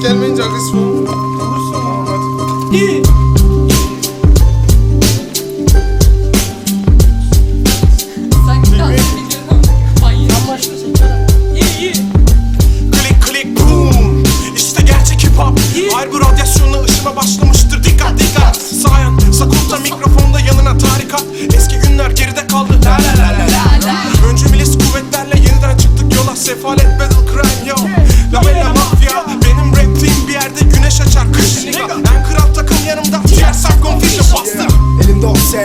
ses gelmeyince agresif olmuyor. Olursun tamam hadi. İyi. Başlamıştır dikkat dikkat Sayan Sakulta mikrofonda yanına tarikat Eski günler geride kaldı la la la la Önce milis kuvvetlerle yeniden çıktık yola Sefalet battle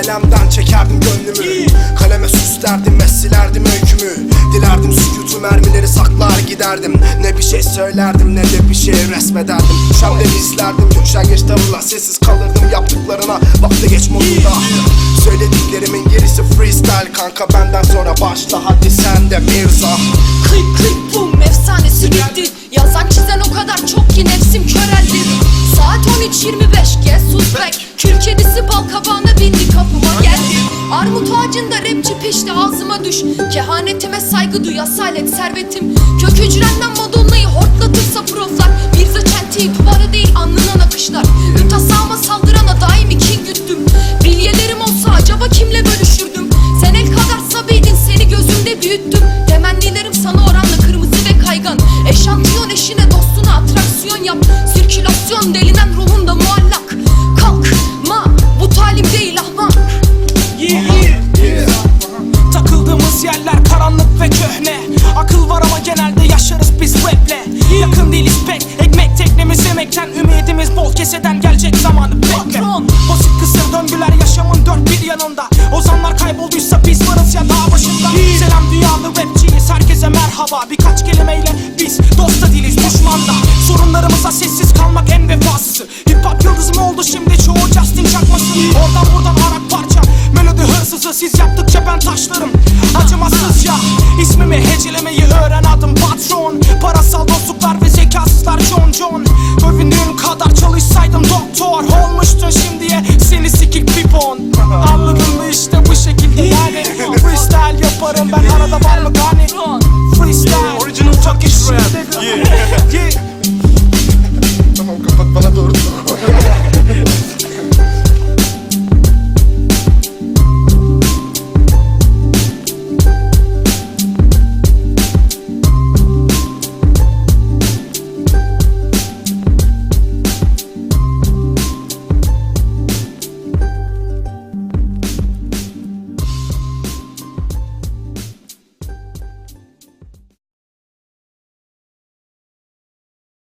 SLM'den çekerdim gönlümü. Kaleme süslerdim ve silerdim öykümü. Dilerdim sükutu mermileri saklar giderdim. Ne bir şey söylerdim ne de bir şey resmederdim. Düşemleri izlerdim üşengeç tavırla sessiz kalırdım yaptıklarına. Vakti geç modunda. Söylediklerimin gerisi freestyle kanka. Benden sonra başla hadi sen de Mirza Saat 13.25 gel sus bek. Kül kedisi bal kabağına bindi kapıma geldi Armut ağacında rapçi pişti ağzıma düş. Kehanetime saygı duy asalet servetim. Kök hücrenden Madonna'yı hortlatırsa proflar. Bir çentiği duvara değil alnına nakışlar Mütasama saldırana daimi kin güttüm. Bilyelerim olsa acaba kimle bölüşürdüm? Sen el kadar sabiydin seni gözümde büyüttüm. Temennilerim sana oranla kırmızı ve kaygan. Eşantiyon eşine dostuna atraksiyon yap. Sirkülasyon delinen ruhunda yerler karanlık ve köhne. Akıl var ama genelde yaşarız biz raple. Yakın değiliz pek Ekmek teknemiz yemekten. Ümidimiz bol keseden gelecek zamanı bekle. Basit kısır döngüler yaşamın dört bir yanında. Ozanlar kaybolduysa biz varız ya dağ başında. Selam Put them back out.